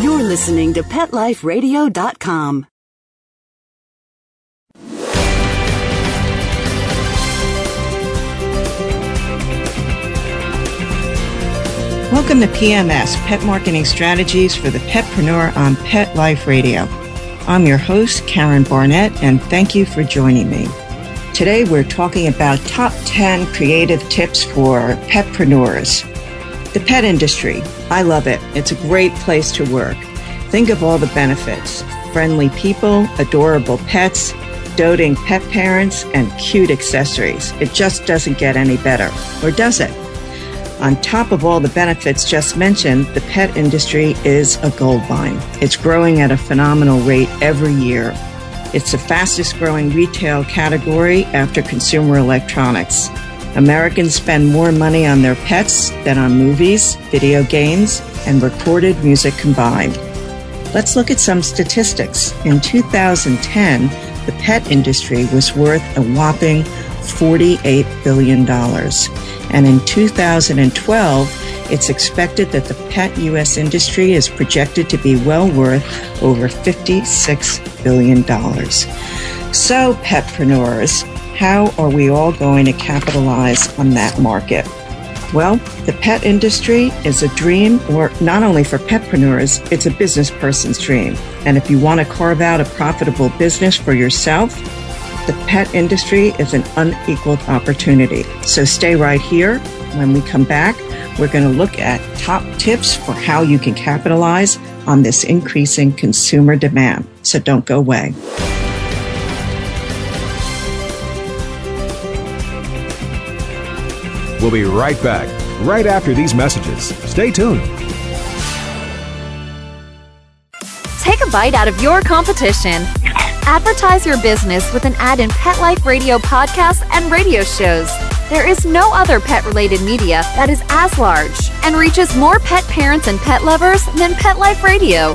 You're listening to PetLifeRadio.com. Welcome to PMS, Pet Marketing Strategies for the Petpreneur on Pet Life Radio. I'm your host, Karen Barnett, and thank you for joining me. Today we're talking about top 10 creative tips for petpreneurs. The pet industry, I love it. It's a great place to work. Think of all the benefits. Friendly people, adorable pets, doting pet parents, and cute accessories. It just doesn't get any better. Or does it? On top of all the benefits just mentioned, the pet industry is a gold mine. It's growing at a phenomenal rate every year. It's the fastest growing retail category after consumer electronics. Americans spend more money on their pets than on movies, video games, and recorded music combined. Let's look at some statistics. In 2010, the pet industry was worth a whopping $48 billion. And in 2012, it's expected that the pet U.S. industry is projected to be well worth over $56 billion. So, petpreneurs, how are we all going to capitalize on that market? Well, the pet industry is a dream, or not only for petpreneurs, it's a business person's dream. And if you want to carve out a profitable business for yourself, the pet industry is an unequaled opportunity. So stay right here. When we come back, we're going to look at top tips for how you can capitalize on this increasing consumer demand. So don't go away. We'll be right back, right after these messages. Stay tuned. Take a bite out of your competition. Advertise your business with an ad in Pet Life Radio podcasts and radio shows. There is no other pet related media that is as large and reaches more pet parents and pet lovers than Pet Life Radio.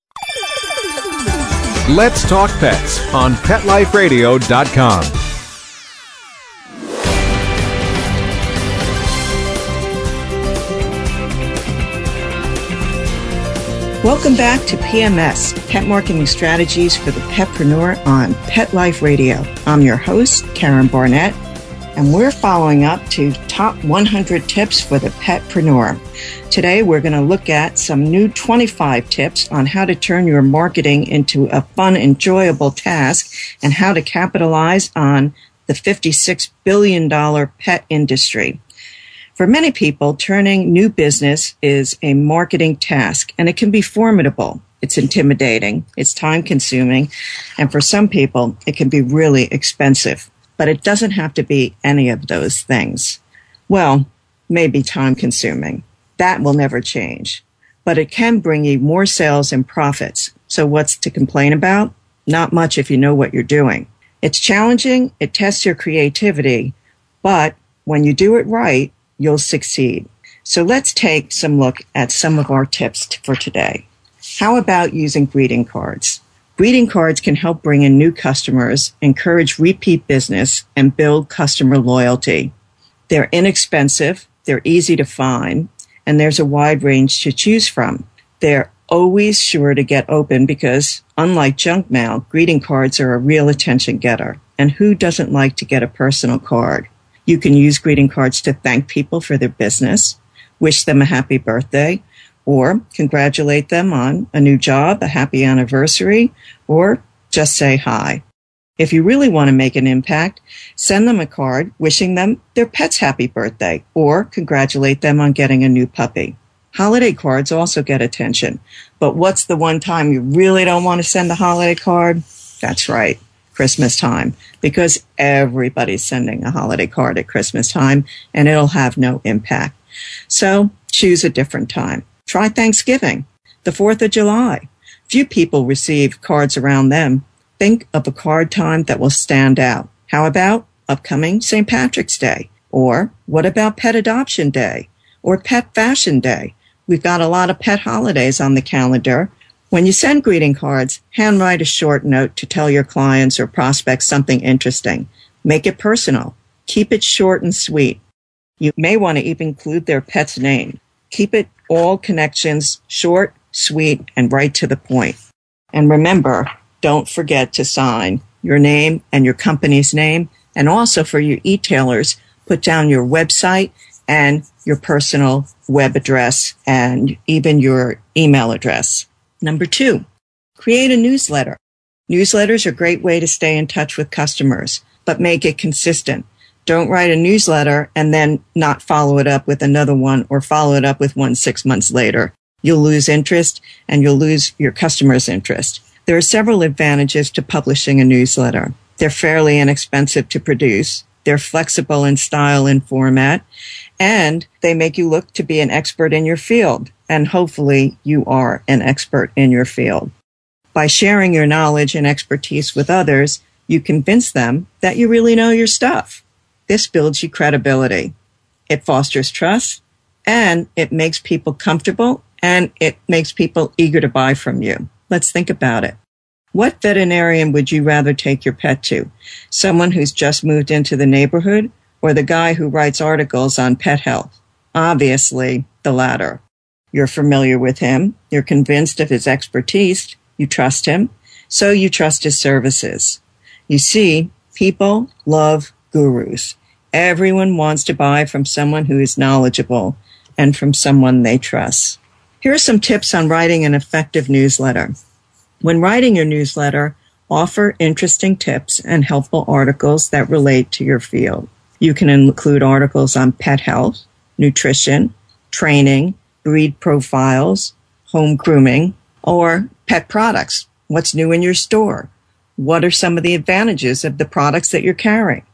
Let's talk pets on PetLifeRadio.com. Welcome back to PMS, Pet Marketing Strategies for the Petpreneur on Pet Life Radio. I'm your host, Karen Barnett, and we're following up to top 100 tips for the petpreneur. Today, we're going to look at some new 25 tips on how to turn your marketing into a fun, enjoyable task and how to capitalize on the $56 billion pet industry. For many people, turning new business is a marketing task and it can be formidable. It's intimidating. It's time consuming. And for some people, it can be really expensive, but it doesn't have to be any of those things. Well, maybe time consuming. That will never change, but it can bring you more sales and profits. So what's to complain about? Not much if you know what you're doing. It's challenging. It tests your creativity, but when you do it right, you'll succeed. So let's take some look at some of our tips for today. How about using greeting cards? Greeting cards can help bring in new customers, encourage repeat business, and build customer loyalty. They're inexpensive, they're easy to find, and there's a wide range to choose from. They're always sure to get open because, unlike junk mail, greeting cards are a real attention getter. And who doesn't like to get a personal card? You can use greeting cards to thank people for their business, wish them a happy birthday, or congratulate them on a new job, a happy anniversary, or just say hi. If you really want to make an impact, send them a card wishing them their pet's happy birthday or congratulate them on getting a new puppy. Holiday cards also get attention, but what's the one time you really don't want to send a holiday card? That's right. Christmas time because everybody's sending a holiday card at Christmas time and it'll have no impact. So choose a different time. Try Thanksgiving, the 4th of July. Few people receive cards around them. Think of a card time that will stand out. How about upcoming St. Patrick's Day? Or what about Pet Adoption Day? Or Pet Fashion Day? We've got a lot of pet holidays on the calendar. When you send greeting cards, handwrite a short note to tell your clients or prospects something interesting. Make it personal. Keep it short and sweet. You may want to even include their pet's name. Keep it all connections short, sweet, and right to the point. And remember, don't forget to sign your name and your company's name. And also for your e-tailers, put down your website and your personal web address and even your email address. Number two, create a newsletter. Newsletters are a great way to stay in touch with customers, but make it consistent. Don't write a newsletter and then not follow it up with another one or follow it up with one six months later. You'll lose interest and you'll lose your customers' interest. There are several advantages to publishing a newsletter. They're fairly inexpensive to produce. They're flexible in style and format and they make you look to be an expert in your field. And hopefully you are an expert in your field. By sharing your knowledge and expertise with others, you convince them that you really know your stuff. This builds you credibility. It fosters trust and it makes people comfortable and it makes people eager to buy from you. Let's think about it. What veterinarian would you rather take your pet to? Someone who's just moved into the neighborhood or the guy who writes articles on pet health? Obviously, the latter. You're familiar with him. You're convinced of his expertise. You trust him. So you trust his services. You see, people love gurus. Everyone wants to buy from someone who is knowledgeable and from someone they trust. Here are some tips on writing an effective newsletter. When writing your newsletter, offer interesting tips and helpful articles that relate to your field. You can include articles on pet health, nutrition, training, breed profiles, home grooming, or pet products. What's new in your store? What are some of the advantages of the products that you're carrying?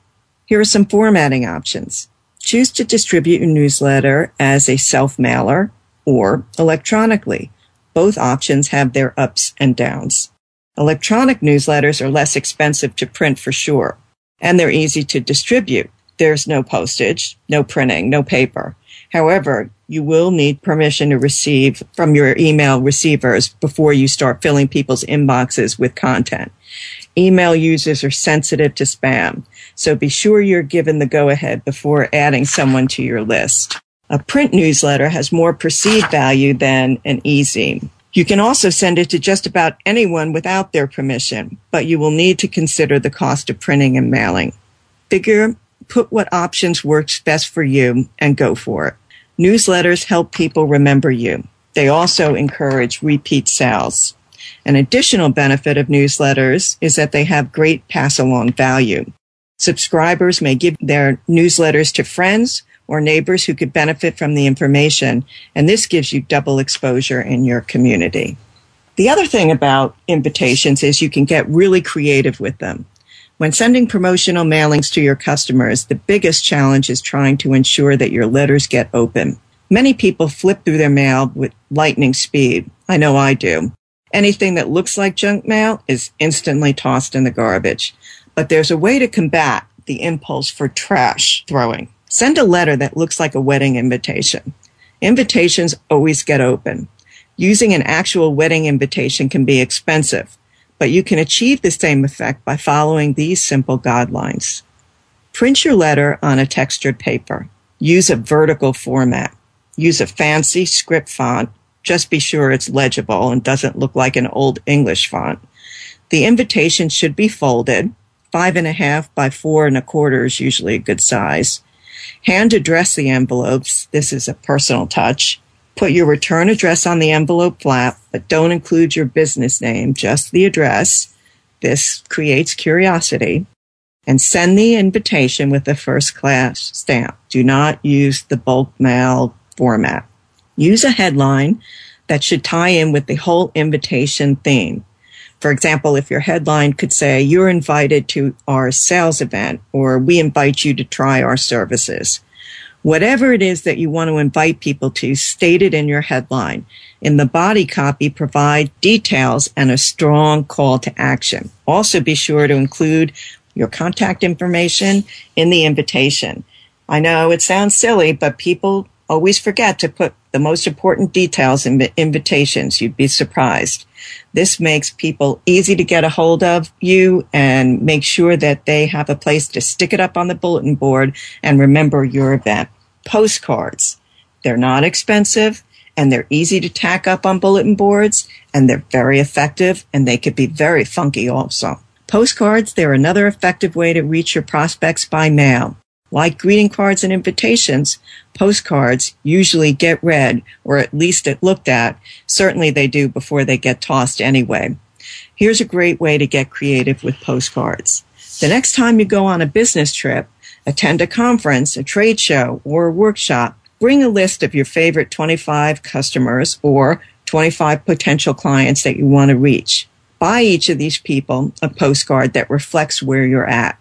Here are some formatting options. Choose to distribute your newsletter as a self mailer or electronically. Both options have their ups and downs. Electronic newsletters are less expensive to print for sure, and they're easy to distribute. There's no postage, no printing, no paper. However, you will need permission to receive from your email receivers before you start filling people's inboxes with content. Email users are sensitive to spam, so be sure you're given the go ahead before adding someone to your list. A print newsletter has more perceived value than an e-zine. You can also send it to just about anyone without their permission, but you will need to consider the cost of printing and mailing. Figure, put what options works best for you and go for it. Newsletters help people remember you. They also encourage repeat sales. An additional benefit of newsletters is that they have great pass along value. Subscribers may give their newsletters to friends or neighbors who could benefit from the information, and this gives you double exposure in your community. The other thing about invitations is you can get really creative with them. When sending promotional mailings to your customers, the biggest challenge is trying to ensure that your letters get open. Many people flip through their mail with lightning speed. I know I do. Anything that looks like junk mail is instantly tossed in the garbage. But there's a way to combat the impulse for trash throwing. Send a letter that looks like a wedding invitation. Invitations always get open. Using an actual wedding invitation can be expensive, but you can achieve the same effect by following these simple guidelines. Print your letter on a textured paper. Use a vertical format. Use a fancy script font just be sure it's legible and doesn't look like an old English font. The invitation should be folded. Five and a half by four and a quarter is usually a good size. Hand address the envelopes. This is a personal touch. Put your return address on the envelope flap, but don't include your business name, just the address. This creates curiosity. And send the invitation with a first class stamp. Do not use the bulk mail format. Use a headline that should tie in with the whole invitation theme. For example, if your headline could say, you're invited to our sales event or we invite you to try our services. Whatever it is that you want to invite people to, state it in your headline. In the body copy, provide details and a strong call to action. Also be sure to include your contact information in the invitation. I know it sounds silly, but people always forget to put the most important details in invitations. You'd be surprised. This makes people easy to get a hold of you and make sure that they have a place to stick it up on the bulletin board and remember your event. Postcards. They're not expensive and they're easy to tack up on bulletin boards and they're very effective and they could be very funky also. Postcards, they're another effective way to reach your prospects by mail. Like greeting cards and invitations, postcards usually get read or at least it looked at. Certainly they do before they get tossed anyway. Here's a great way to get creative with postcards. The next time you go on a business trip, attend a conference, a trade show, or a workshop, bring a list of your favorite 25 customers or 25 potential clients that you want to reach. Buy each of these people a postcard that reflects where you're at.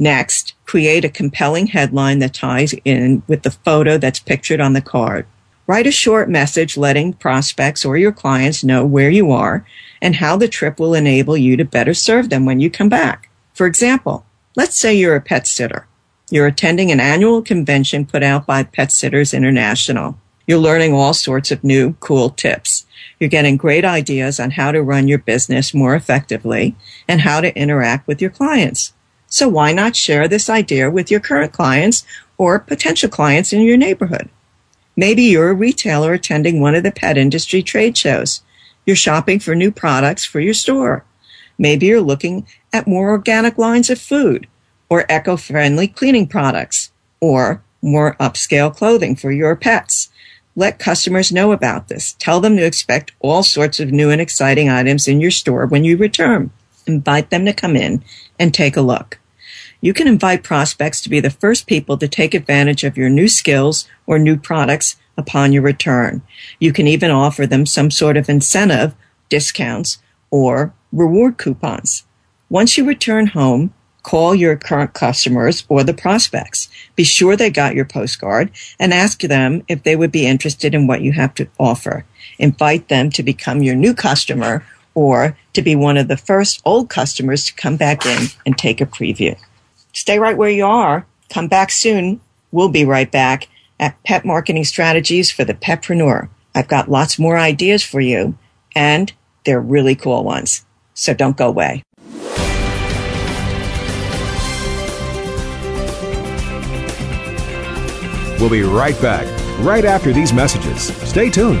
Next, create a compelling headline that ties in with the photo that's pictured on the card. Write a short message letting prospects or your clients know where you are and how the trip will enable you to better serve them when you come back. For example, let's say you're a pet sitter. You're attending an annual convention put out by Pet Sitters International. You're learning all sorts of new, cool tips. You're getting great ideas on how to run your business more effectively and how to interact with your clients. So why not share this idea with your current clients or potential clients in your neighborhood? Maybe you're a retailer attending one of the pet industry trade shows. You're shopping for new products for your store. Maybe you're looking at more organic lines of food or eco-friendly cleaning products or more upscale clothing for your pets. Let customers know about this. Tell them to expect all sorts of new and exciting items in your store when you return. Invite them to come in and take a look. You can invite prospects to be the first people to take advantage of your new skills or new products upon your return. You can even offer them some sort of incentive, discounts, or reward coupons. Once you return home, Call your current customers or the prospects. Be sure they got your postcard and ask them if they would be interested in what you have to offer. Invite them to become your new customer or to be one of the first old customers to come back in and take a preview. Stay right where you are. Come back soon. We'll be right back at Pet Marketing Strategies for the Petpreneur. I've got lots more ideas for you, and they're really cool ones. So don't go away. We'll be right back, right after these messages. Stay tuned.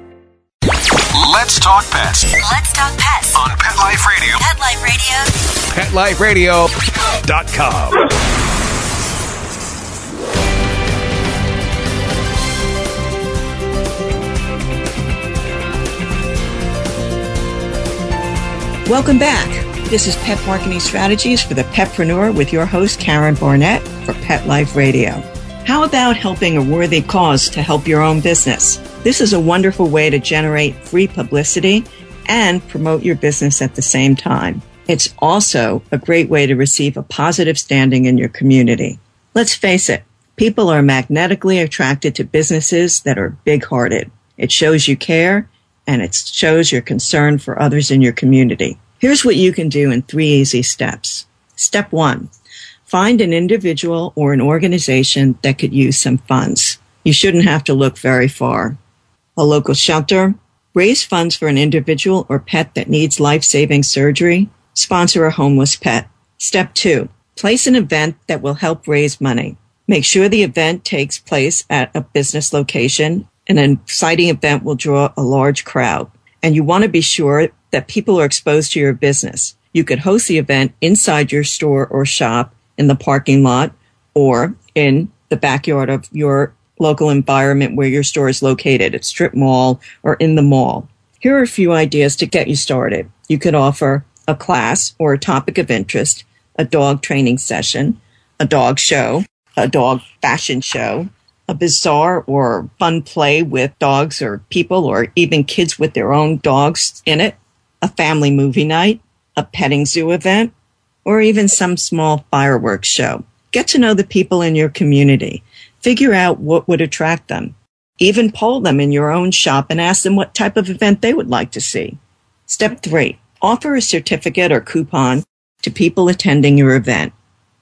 Let's talk pets. Let's talk pets on Pet Life Radio. Pet Life Radio. PetLifeRadio.com. Welcome back. This is Pet Marketing Strategies for the Petpreneur with your host, Karen Barnett for Pet Life Radio. How about helping a worthy cause to help your own business? This is a wonderful way to generate free publicity and promote your business at the same time. It's also a great way to receive a positive standing in your community. Let's face it, people are magnetically attracted to businesses that are big hearted. It shows you care and it shows your concern for others in your community. Here's what you can do in three easy steps. Step one, find an individual or an organization that could use some funds. You shouldn't have to look very far a local shelter, raise funds for an individual or pet that needs life saving surgery, sponsor a homeless pet. Step two, place an event that will help raise money. Make sure the event takes place at a business location. An exciting event will draw a large crowd. And you want to be sure that people are exposed to your business. You could host the event inside your store or shop in the parking lot or in the backyard of your local environment where your store is located at strip mall or in the mall. Here are a few ideas to get you started. You could offer a class or a topic of interest, a dog training session, a dog show, a dog fashion show, a bazaar or fun play with dogs or people or even kids with their own dogs in it, a family movie night, a petting zoo event, or even some small fireworks show. Get to know the people in your community. Figure out what would attract them. Even poll them in your own shop and ask them what type of event they would like to see. Step three, offer a certificate or coupon to people attending your event.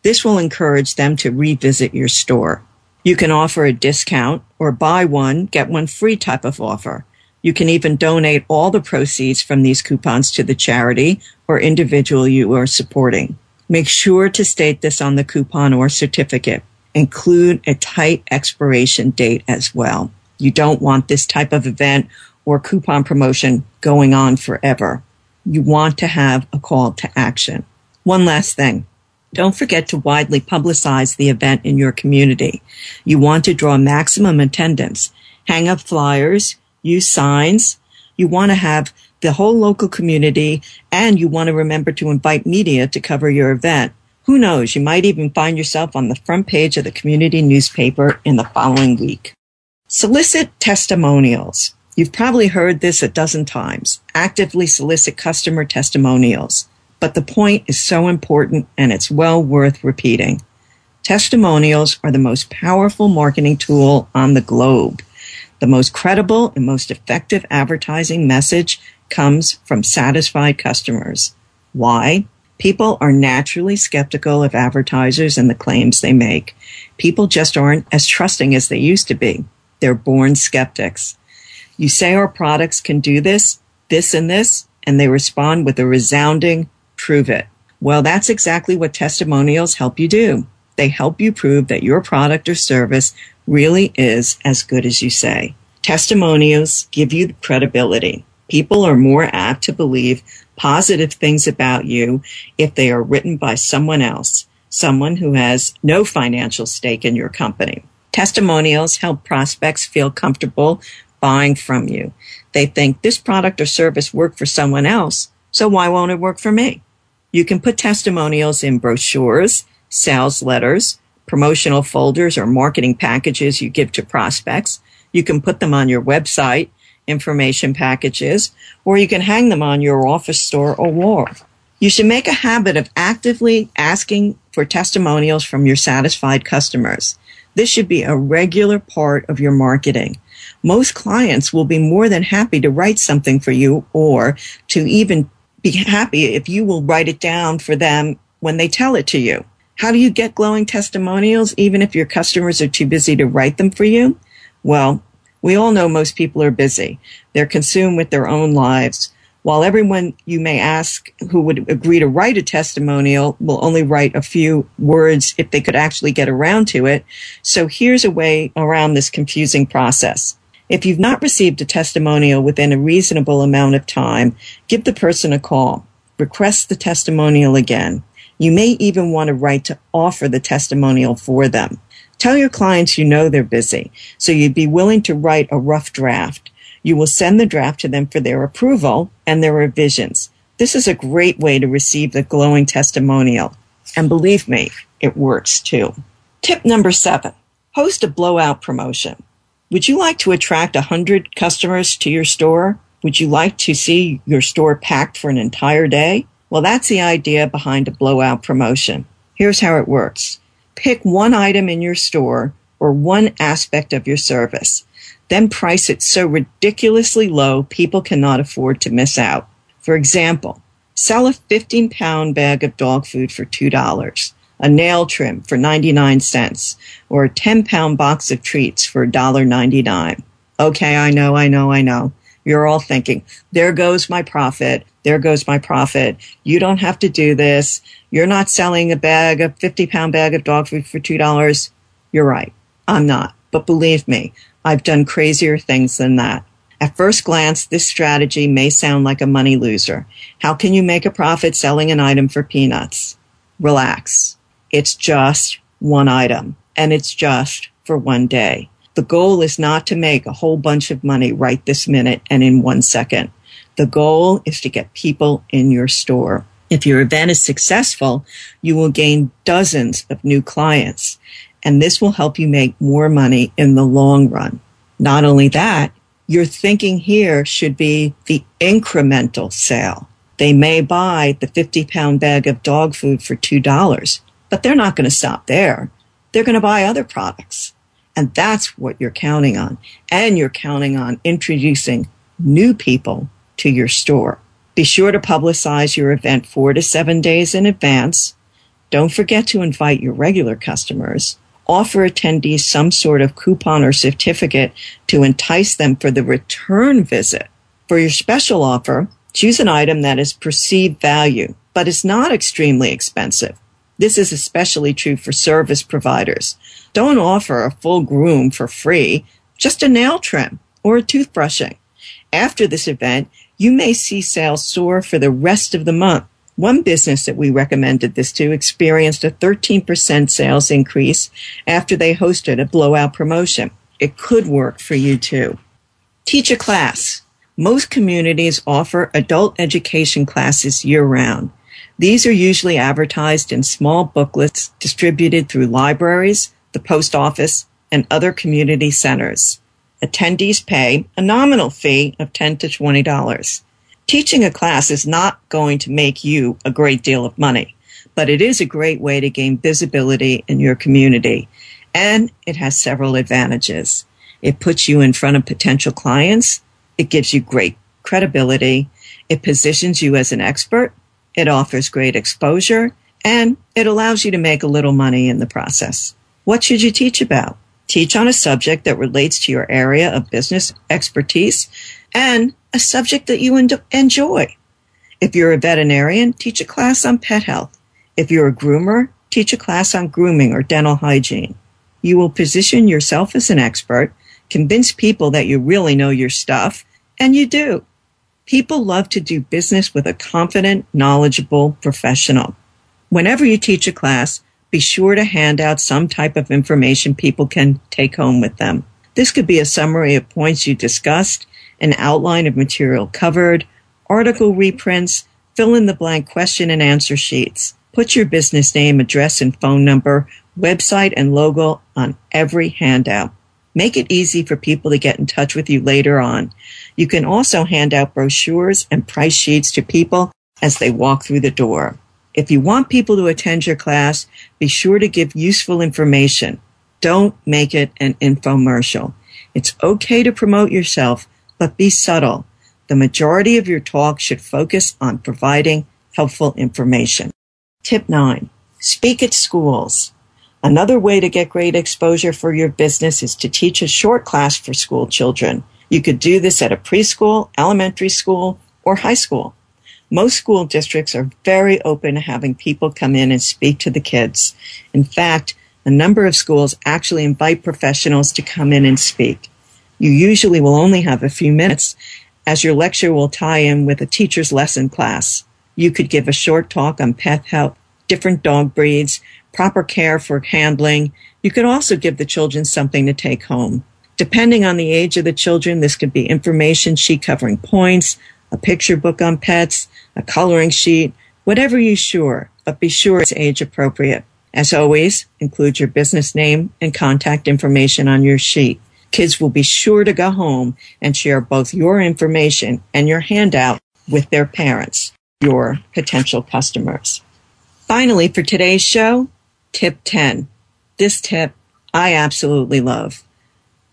This will encourage them to revisit your store. You can offer a discount or buy one, get one free type of offer. You can even donate all the proceeds from these coupons to the charity or individual you are supporting. Make sure to state this on the coupon or certificate. Include a tight expiration date as well. You don't want this type of event or coupon promotion going on forever. You want to have a call to action. One last thing. Don't forget to widely publicize the event in your community. You want to draw maximum attendance. Hang up flyers, use signs. You want to have the whole local community and you want to remember to invite media to cover your event. Who knows? You might even find yourself on the front page of the community newspaper in the following week. Solicit testimonials. You've probably heard this a dozen times. Actively solicit customer testimonials but the point is so important and it's well worth repeating. Testimonials are the most powerful marketing tool on the globe. The most credible and most effective advertising message comes from satisfied customers. Why? People are naturally skeptical of advertisers and the claims they make. People just aren't as trusting as they used to be. They're born skeptics. You say our products can do this, this and this, and they respond with a resounding prove it. Well, that's exactly what testimonials help you do. They help you prove that your product or service really is as good as you say. Testimonials give you credibility. People are more apt to believe positive things about you if they are written by someone else, someone who has no financial stake in your company. Testimonials help prospects feel comfortable buying from you. They think this product or service worked for someone else, so why won't it work for me? You can put testimonials in brochures, sales letters, promotional folders, or marketing packages you give to prospects. You can put them on your website, information packages, or you can hang them on your office store or wall. You should make a habit of actively asking for testimonials from your satisfied customers. This should be a regular part of your marketing. Most clients will be more than happy to write something for you or to even be happy if you will write it down for them when they tell it to you. How do you get glowing testimonials even if your customers are too busy to write them for you? Well, we all know most people are busy. They're consumed with their own lives. While everyone you may ask who would agree to write a testimonial will only write a few words if they could actually get around to it. So here's a way around this confusing process. If you've not received a testimonial within a reasonable amount of time, give the person a call. Request the testimonial again. You may even want to write to offer the testimonial for them. Tell your clients you know they're busy, so you'd be willing to write a rough draft. You will send the draft to them for their approval and their revisions. This is a great way to receive the glowing testimonial. And believe me, it works too. Tip number seven, host a blowout promotion. Would you like to attract 100 customers to your store? Would you like to see your store packed for an entire day? Well, that's the idea behind a blowout promotion. Here's how it works. Pick one item in your store or one aspect of your service. Then price it so ridiculously low people cannot afford to miss out. For example, sell a 15 pound bag of dog food for $2 a nail trim for 99 cents, or a 10 pound box of treats for $1.99. Okay, I know, I know, I know. You're all thinking, there goes my profit. There goes my profit. You don't have to do this. You're not selling a bag, a 50 pound bag of dog food for $2. You're right. I'm not. But believe me, I've done crazier things than that. At first glance, this strategy may sound like a money loser. How can you make a profit selling an item for peanuts? Relax. It's just one item and it's just for one day. The goal is not to make a whole bunch of money right this minute and in one second. The goal is to get people in your store. If your event is successful, you will gain dozens of new clients, and this will help you make more money in the long run. Not only that, your thinking here should be the incremental sale. They may buy the 50 pound bag of dog food for $2, but they're not going to stop there. They're going to buy other products. And that's what you're counting on. And you're counting on introducing new people to your store. Be sure to publicize your event four to seven days in advance. Don't forget to invite your regular customers. Offer attendees some sort of coupon or certificate to entice them for the return visit. For your special offer, choose an item that is perceived value, but is not extremely expensive. This is especially true for service providers. Don't offer a full groom for free, just a nail trim or a toothbrushing. After this event, you may see sales soar for the rest of the month. One business that we recommended this to experienced a 13% sales increase after they hosted a blowout promotion. It could work for you too. Teach a class. Most communities offer adult education classes year round. These are usually advertised in small booklets distributed through libraries, the post office, and other community centers. Attendees pay a nominal fee of 10 to $20. Teaching a class is not going to make you a great deal of money, but it is a great way to gain visibility in your community. And it has several advantages. It puts you in front of potential clients. It gives you great credibility. It positions you as an expert it offers great exposure and it allows you to make a little money in the process. What should you teach about? Teach on a subject that relates to your area of business expertise and a subject that you enjoy. If you're a veterinarian, teach a class on pet health. If you're a groomer, teach a class on grooming or dental hygiene. You will position yourself as an expert, convince people that you really know your stuff, and you do. People love to do business with a confident, knowledgeable professional. Whenever you teach a class, be sure to hand out some type of information people can take home with them. This could be a summary of points you discussed, an outline of material covered, article reprints, fill in the blank question and answer sheets. Put your business name, address, and phone number, website, and logo on every handout. Make it easy for people to get in touch with you later on. You can also hand out brochures and price sheets to people as they walk through the door. If you want people to attend your class, be sure to give useful information. Don't make it an infomercial. It's okay to promote yourself, but be subtle. The majority of your talk should focus on providing helpful information. Tip nine, speak at schools. Another way to get great exposure for your business is to teach a short class for school children. You could do this at a preschool, elementary school, or high school. Most school districts are very open to having people come in and speak to the kids. In fact, a number of schools actually invite professionals to come in and speak. You usually will only have a few minutes as your lecture will tie in with a teacher's lesson class. You could give a short talk on pet health, different dog breeds, proper care for handling. You could also give the children something to take home. Depending on the age of the children, this could be information sheet covering points, a picture book on pets, a coloring sheet, whatever you sure, but be sure it's age appropriate. As always, include your business name and contact information on your sheet. Kids will be sure to go home and share both your information and your handout with their parents, your potential customers. Finally, for today's show, tip 10. This tip I absolutely love.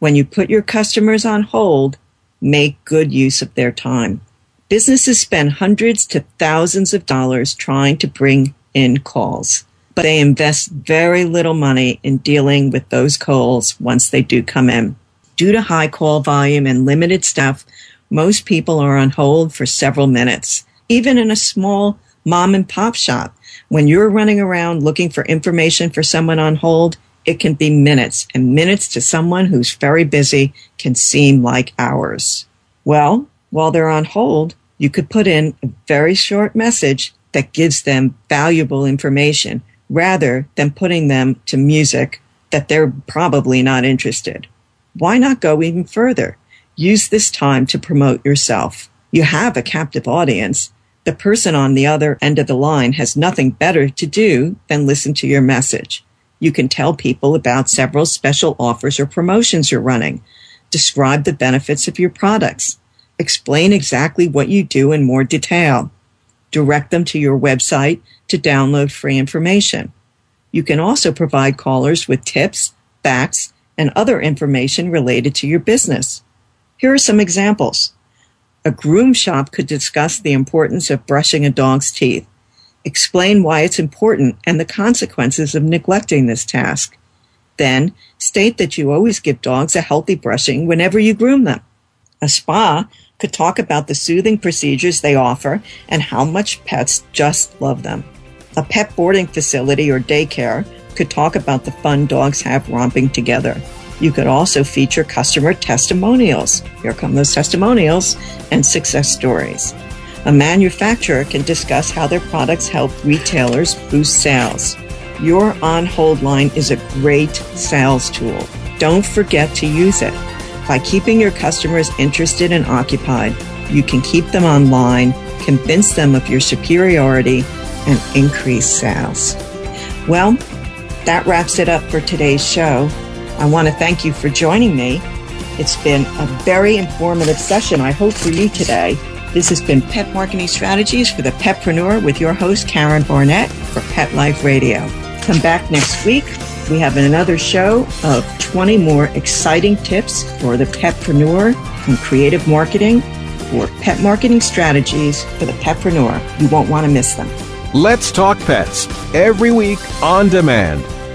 When you put your customers on hold, make good use of their time. Businesses spend hundreds to thousands of dollars trying to bring in calls, but they invest very little money in dealing with those calls once they do come in. Due to high call volume and limited staff, Most people are on hold for several minutes. Even in a small mom and pop shop, when you're running around looking for information for someone on hold, it can be minutes, and minutes to someone who's very busy can seem like hours. Well, while they're on hold, you could put in a very short message that gives them valuable information rather than putting them to music that they're probably not interested. Why not go even further? Use this time to promote yourself. You have a captive audience. The person on the other end of the line has nothing better to do than listen to your message. You can tell people about several special offers or promotions you're running. Describe the benefits of your products. Explain exactly what you do in more detail. Direct them to your website to download free information. You can also provide callers with tips, facts, and other information related to your business. Here are some examples. A groom shop could discuss the importance of brushing a dog's teeth, explain why it's important and the consequences of neglecting this task. Then state that you always give dogs a healthy brushing whenever you groom them. A spa could talk about the soothing procedures they offer and how much pets just love them. A pet boarding facility or daycare could talk about the fun dogs have romping together. You could also feature customer testimonials. Here come those testimonials and success stories. A manufacturer can discuss how their products help retailers boost sales. Your on hold line is a great sales tool. Don't forget to use it. By keeping your customers interested and occupied, you can keep them online, convince them of your superiority, and increase sales. Well, that wraps it up for today's show. I want to thank you for joining me. It's been a very informative session, I hope, for you today. This has been Pet Marketing Strategies for the Petpreneur with your host, Karen Barnett for Pet Life Radio. Come back next week. We have another show of 20 more exciting tips for the petpreneur and creative marketing for pet marketing strategies for the petpreneur. You won't want to miss them. Let's Talk Pets every week on demand,